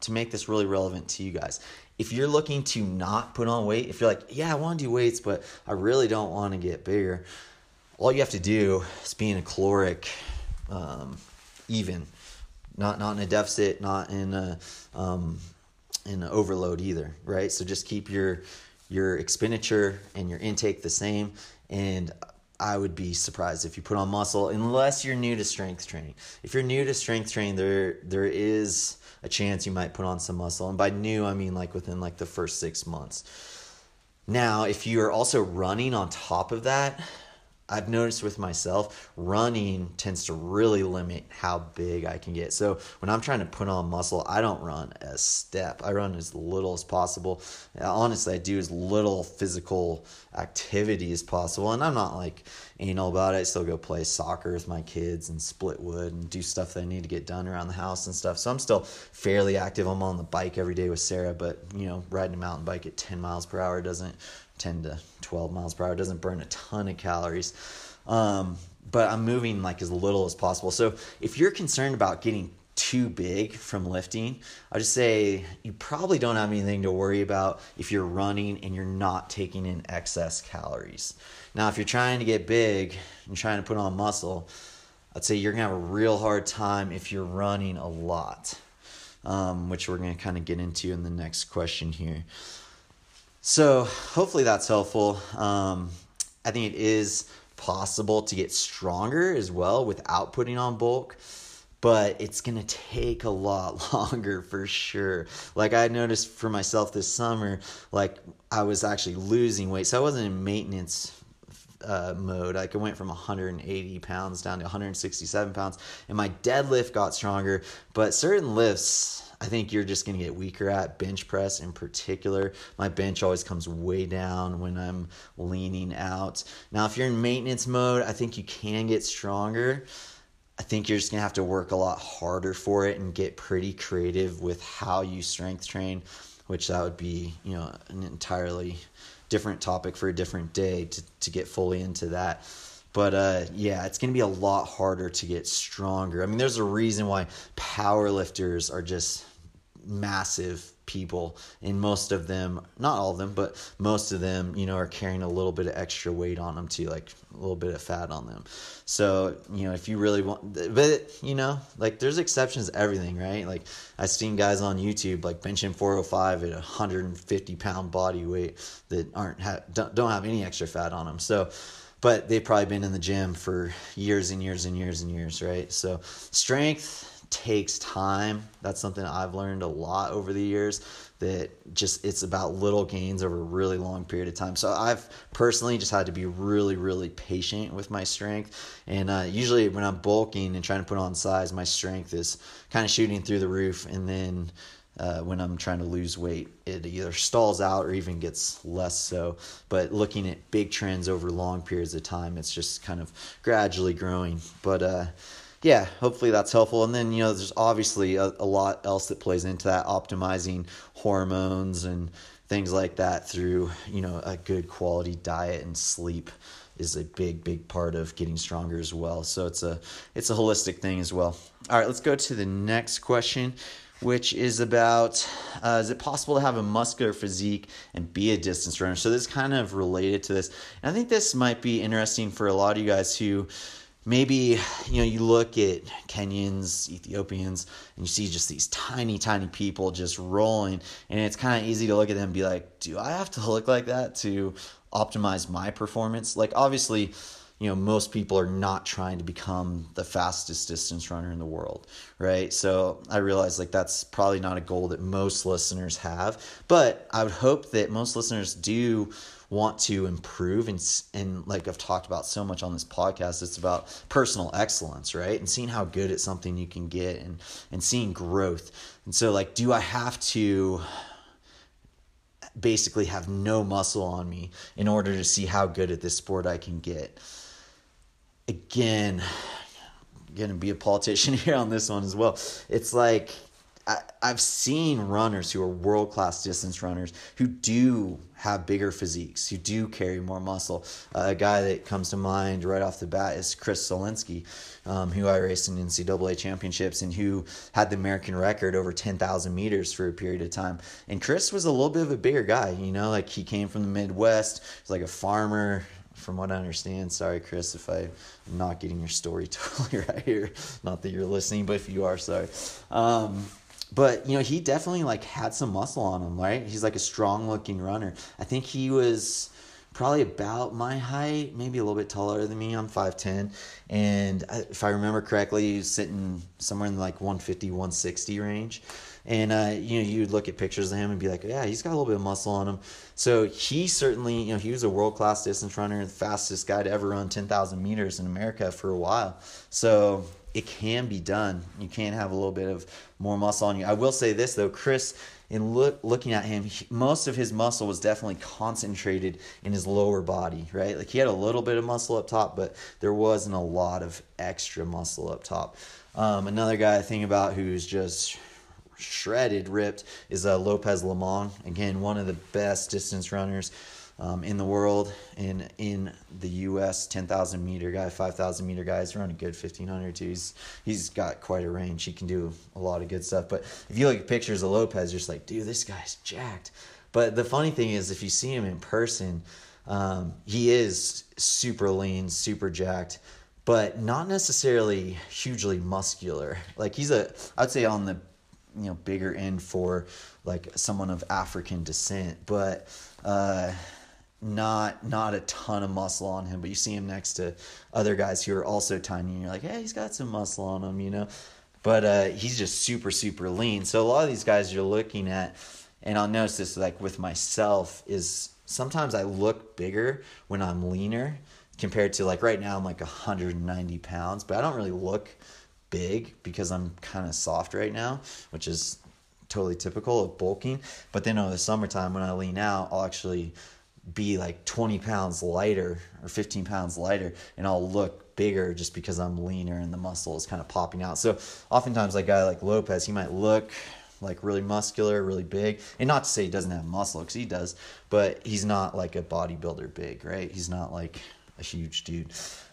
to make this really relevant to you guys, if you're looking to not put on weight, if you're like, yeah, I want to do weights, but I really don't want to get bigger, all you have to do is be in a caloric um, even, not not in a deficit, not in a um, in an overload either, right? So just keep your your expenditure and your intake the same, and I would be surprised if you put on muscle unless you're new to strength training. If you're new to strength training, there there is a chance you might put on some muscle. And by new, I mean like within like the first six months. Now, if you are also running on top of that, I've noticed with myself, running tends to really limit how big I can get. So when I'm trying to put on muscle, I don't run a step. I run as little as possible. Honestly, I do as little physical activity as possible. And I'm not like anal about it. I still go play soccer with my kids and split wood and do stuff that I need to get done around the house and stuff. So I'm still fairly active. I'm on the bike every day with Sara, but you know, riding a mountain bike at 10 miles per hour doesn't 10 to 12 miles per hour. It doesn't burn a ton of calories. Um, but I'm moving like as little as possible. So if you're concerned about getting too big from lifting, I just say you probably don't have anything to worry about if you're running and you're not taking in excess calories. Now, if you're trying to get big and trying to put on muscle, I'd say you're gonna have a real hard time if you're running a lot, um, which we're gonna kind of get into in the next question here. So hopefully that's helpful. Um, I think it is possible to get stronger as well without putting on bulk but it's going to take a lot longer for sure. Like I noticed for myself this summer, like I was actually losing weight. So I wasn't in maintenance uh, mode. Like I went from 180 pounds down to 167 pounds, and my deadlift got stronger. But certain lifts, I think you're just going to get weaker at bench press in particular. My bench always comes way down when I'm leaning out. Now, if you're in maintenance mode, I think you can get stronger. I think you're just going to have to work a lot harder for it and get pretty creative with how you strength train, which that would be, you know, an entirely different topic for a different day to, to get fully into that. But uh, yeah, it's going to be a lot harder to get stronger. I mean, there's a reason why power lifters are just massive people and most of them not all of them but most of them you know are carrying a little bit of extra weight on them too like a little bit of fat on them. So you know if you really want but you know like there's exceptions to everything right? Like i've seen guys on youtube like benching 405 at 150 pound body weight that aren't ha- don't, don't have any extra fat on them. So but they've probably been in the gym for years and years and years and years right? So strength takes time. That's something I've learned a lot over the years that just it's about little gains over a really long period of time. So I've personally just had to be really, really patient with my strength. And uh, usually when I'm bulking and trying to put on size, my strength is kind of shooting through the roof. And then uh, when I'm trying to lose weight, it either stalls out or even gets less so. But looking at big trends over long periods of time, it's just kind of gradually growing. But uh, yeah, hopefully that's helpful. And then, you know, there's obviously a, a lot else that plays into that, optimizing hormones and things like that through, you know, a good quality diet and sleep is a big big part of getting stronger as well. So it's a it's a holistic thing as well. All right let's go to the next question which is about uh, is it possible to have a muscular physique and be a distance runner? So this is kind of related to this. And i think this might be interesting for a lot of you guys who maybe you know you look at Kenyans, Ethiopians, and you see just these tiny, tiny people just rolling, and it's kind of easy to look at them and be like, "Do I have to look like that to optimize my performance?" Like obviously, you know most people are not trying to become the fastest distance runner in the world, right? So I realize like that's probably not a goal that most listeners have, but I would hope that most listeners do want to improve and and like I've talked about so much on this podcast it's about personal excellence right? And seeing how good at something you can get and and seeing growth. And so like do I have to basically have no muscle on me in order to see how good at this sport I can get? Again gonna be a politician here on this one as well. It's like I, I've seen runners who are world class distance runners who do have bigger physiques, who do carry more muscle. Uh, a guy that comes to mind right off the bat is Chris Solinsky, um, who I raced in NCAA championships and who had the American record over 10,000 meters for a period of time. And Chris was a little bit of a bigger guy, you know, like he came from the Midwest, was like a farmer, from what I understand. Sorry, Chris, if I'm not getting your story totally right here. Not that you're listening, but if you are, sorry. Um, but you know he definitely like had some muscle on him right? He's like a strong looking runner. I think he was probably about my height maybe a little bit taller than me. I'm 5'10 and if i remember correctly he was sitting somewhere in like 150 160 range. And uh, you know you'd look at pictures of him and be like yeah he's got a little bit of muscle on him. So he certainly you know he was a world class distance runner the fastest guy to ever run 10000 meters in america for a while. So it can be done. You can have a little bit of more muscle on you. I will say this though, Chris, in look, looking at him, he, most of his muscle was definitely concentrated in his lower body, right? Like he had a little bit of muscle up top, but there wasn't a lot of extra muscle up top. Um, another guy I think about who's just shredded, ripped, is uh, Lopez Lomong. Again, one of the best distance runners um, in the world and in the U.S. 10,000 meter guy, 5,000 meter guy. He's running good 1,500 too. He's, he's got quite a range. He can do a lot of good stuff. But if you look at pictures of Lopez, you're just like, dude, this guy's jacked. But the funny thing is, if you see him in person, um, he is super lean, super jacked, but not necessarily hugely muscular. Like he's a, I'd say on the, you know, bigger end for like someone of African descent, but uh, not not a ton of muscle on him, but you see him next to other guys who are also tiny, and you're like, hey, he's got some muscle on him, you know. But uh, he's just super super lean. So a lot of these guys you're looking at, and I'll notice this like with myself is sometimes I look bigger when I'm leaner compared to like right now I'm like 190 pounds, but I don't really look big because I'm kind of soft right now, which is totally typical of bulking. But then over the summertime when I lean out, I'll actually be like 20 pounds lighter or 15 pounds lighter and I'll look bigger just because I'm leaner and the muscle is kind of popping out. So oftentimes like a guy like Lopez, he might look like really muscular, really big. And not to say he doesn't have muscle because he does, but he's not like a bodybuilder big, right? He's not like a huge dude.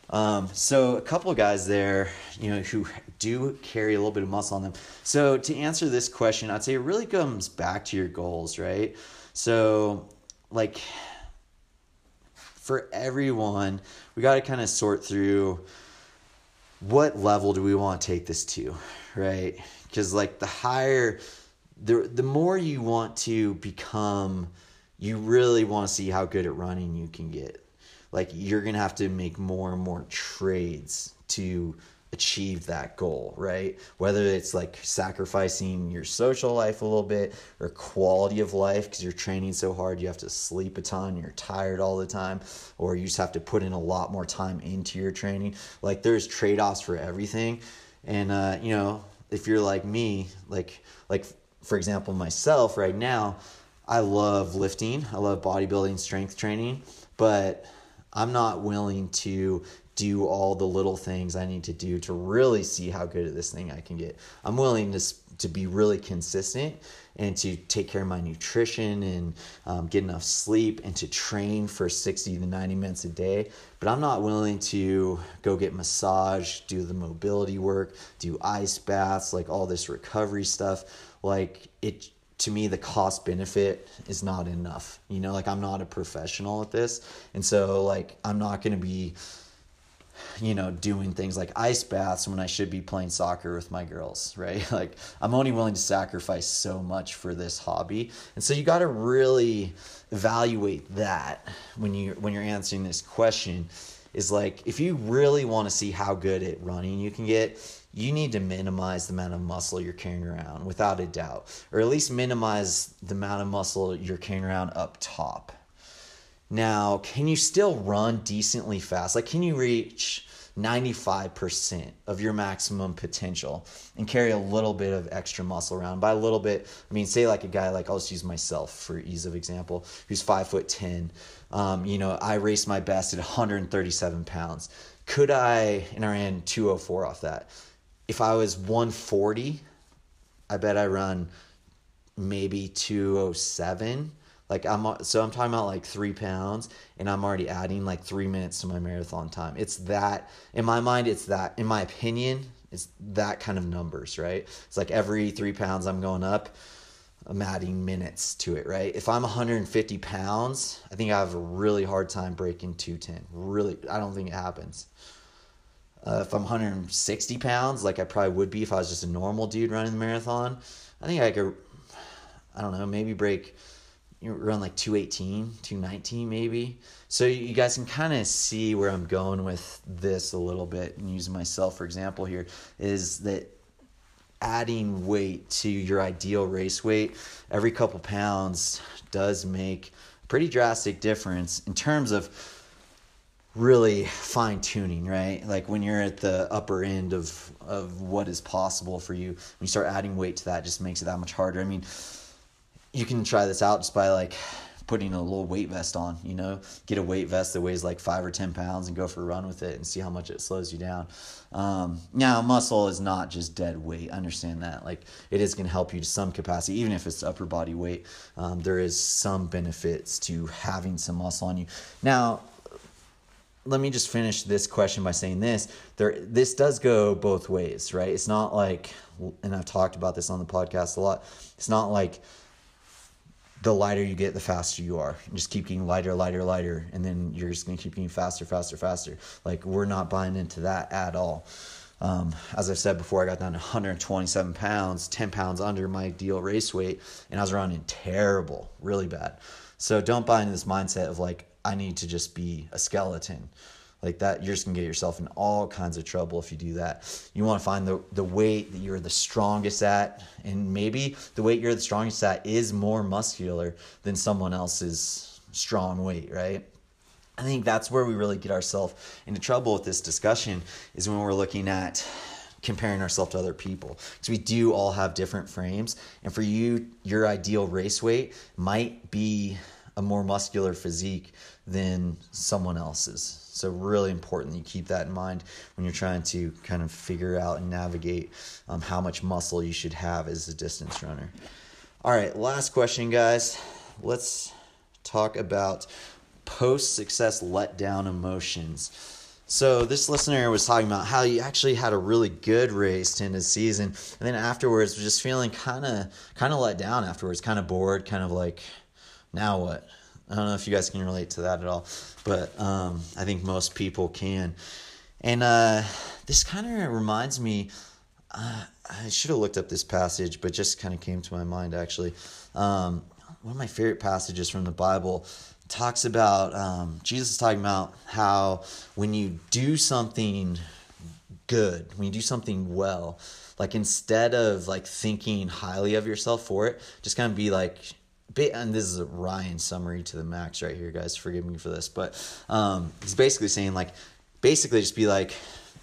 Um, so a couple guys there, you know, who do carry a little bit of muscle on them. So to answer this question, I'd say it really comes back to your goals, right? So like for everyone, we got to kind of sort through what level do we want to take this to, right? Because like the higher, the the more you want to become, you really want to see how good at running you can get. Like you're gonna have to make more and more trades to achieved that goal, right? Whether it's like sacrificing your social life a little bit or quality of life because you're training so hard, you have to sleep a ton, you're tired all the time, or you just have to put in a lot more time into your training. Like there's trade offs for everything. And, uh, you know, if you're like me, like, like for example, myself right now, I love lifting, I love bodybuilding, strength training, but I'm not willing to do all the little things I need to do to really see how good at this thing I can get. I'm willing to to be really consistent and to take care of my nutrition and um, get enough sleep and to train for 60 to 90 minutes a day. But I'm not willing to go get massage, do the mobility work, do ice baths, like all this recovery stuff. Like it to me the cost benefit is not enough you know like i'm not a professional at this and so like i'm not going to be you know, doing things like ice baths when I should be playing soccer with my girls, right? Like I'm only willing to sacrifice so much for this hobby. And so you got to really evaluate that when you when you're answering this question is like if you really want to see how good at running you can get, you need to minimize the amount of muscle you're carrying around without a doubt, or at least minimize the amount of muscle you're carrying around up top. Now, can you still run decently fast? Like, can you reach 95% of your maximum potential and carry a little bit of extra muscle around? By a little bit, I mean, say like a guy like, I'll just use myself for ease of example, who's five foot 10. Um, you know, I raced my best at 137 pounds. Could I, and I ran 204 off that. If I was 140, I bet I run maybe 207 like I'm so I'm talking about like three pounds, and I'm already adding like three minutes to my marathon time. It's that in my mind. It's that in my opinion. It's that kind of numbers, right? It's like every three pounds I'm going up, I'm adding minutes to it, right? If I'm 150 pounds, I think I have a really hard time breaking 210. Really, I don't think it happens. Uh, if I'm 160 pounds, like I probably would be if I was just a normal dude running the marathon, I think I could, I don't know, maybe break you like 218 219 maybe so you guys can kind of see where i'm going with this a little bit and using myself for example here is that adding weight to your ideal race weight every couple pounds does make a pretty drastic difference in terms of really fine tuning, right? Like when you're at the upper end of of what is possible for you, when you start adding weight to that, just makes it that much harder. I mean, you can try this out just by like putting a little weight vest on, you know, get a weight vest that weighs like five or 10 pounds and go for a run with it and see how much it slows you down. Um, now, muscle is not just dead weight. Understand that. Like, it is going to help you to some capacity, even if it's upper body weight. Um, there is some benefits to having some muscle on you. Now, let me just finish this question by saying this there this does go both ways right it's not like and i've talked about this on the podcast a lot it's not like the lighter you get, the faster you are. And just keep getting lighter, lighter, lighter, and then you're just gonna keep getting faster, faster, faster. Like we're not buying into that at all. Um, as I've said before, I got down to 127 pounds, 10 pounds under my ideal race weight, and I was running terrible, really bad. So don't buy into this mindset of like I need to just be a skeleton like that you're just gonna get yourself in all kinds of trouble if you do that. You want to find the, the weight that you're the strongest at and maybe the weight you're the strongest at is more muscular than someone else's strong weight right? I think that's where we really get ourselves into trouble with this discussion is when we're looking at comparing ourselves to other people. Because we do all have different frames and for you your ideal race weight might be a more muscular physique than someone else's so, really important that you keep that in mind when you're trying to kind of figure out and navigate um, how much muscle you should have as a distance runner. All right, last question, guys. Let's talk about post success letdown emotions. So this listener was talking about how he actually had a really good race to end his season, and then afterwards was just feeling kind of kind of let down afterwards, kind of bored, kind of like, now what? I don't know if you guys can relate to that at all, but um, I think most people can. And uh, this kind of reminds me. Uh, I should have looked up this passage, but just kind of came to my mind actually. Um, one of my favorite passages from the Bible talks about um, Jesus is talking about how when you do something good, when you do something well, like instead of like thinking highly of yourself for it, just kind of be like, and this is a Ryan summary to the max right here, guys. Forgive me for this, but um, he's basically saying like, basically just be like,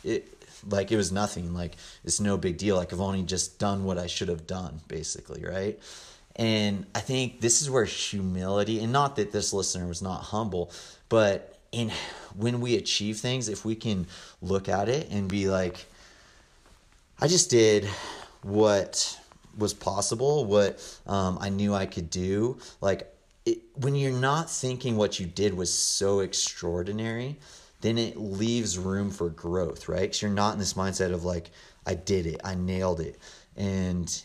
it, like it was nothing, like it's no big deal. Like I've only just done what I should have done, basically, right? And I think this is where humility, and not that this listener was not humble, but in when we achieve things, if we can look at it and be like, I just did what was possible, what um, I knew I could do. Like it, when you're not thinking what you did was so extraordinary, then it leaves room for growth, right? Because you're not in this mindset of like, I did it, I nailed it, and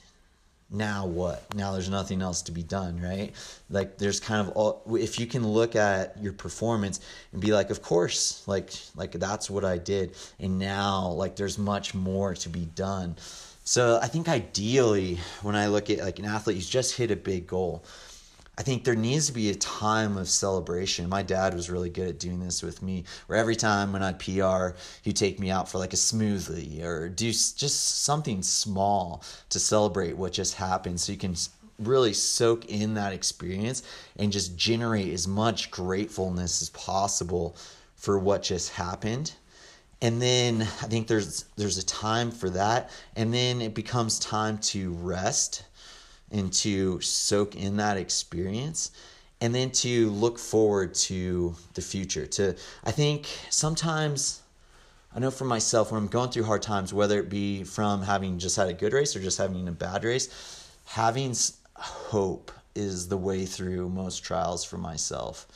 now what? Now there's nothing else to be done, right? Like there's kind of all if you can look at your performance and be like, of course, like like that's what I did. And now like there's much more to be done. So I think ideally when I look at like an athlete who's just hit a big goal, I think there needs to be a time of celebration. My dad was really good at doing this with me, where every time when I'd PR, he'd take me out for like a smoothie or do just something small to celebrate what just happened so you can really soak in that experience and just generate as much gratefulness as possible for what just happened and then i think there's there's a time for that. And then it becomes time to rest and to soak in that experience and then to look forward to the future. To i think sometimes i know for myself when i'm going through hard times whether it be from having just had a good race or just having a bad race having hope is the way through most trials for myself.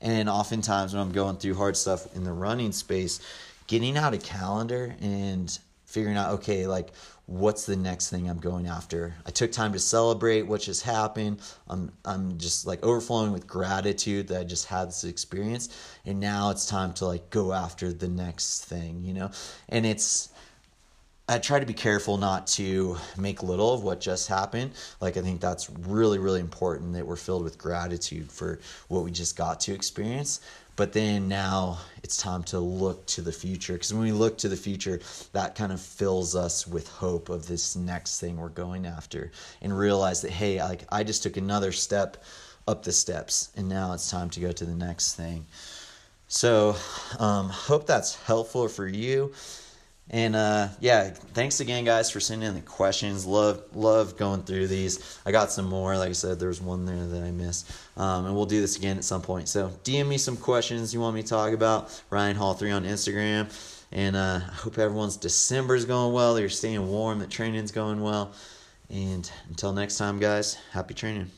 And oftentimes when i'm going through hard stuff in the running space getting out a calendar and figuring out okay like what's the next thing I'm going after. I took time to celebrate what just happened. I'm I'm just like overflowing with gratitude that I just had this experience and now it's time to like go after the next thing, you know? And it's I try to be careful not to make little of what just happened. Like I think that's really really important that we're filled with gratitude for what we just got to experience. But then now it's time to look to the future because when we look to the future, that kind of fills us with hope of this next thing we're going after and realize that hey, like I just took another step up the steps and now it's time to go to the next thing. So, um, hope that's helpful for you. And uh, yeah, thanks again, guys, for sending in the questions. Love love going through these. I got some more. Like I said, there's one there that I missed, um, and we'll do this again at some point. So DM me some questions you want me to talk about. Ryan Hall three on Instagram, and uh, I hope everyone's December is going well. That you're staying warm. That training's going well. And until next time, guys, happy training.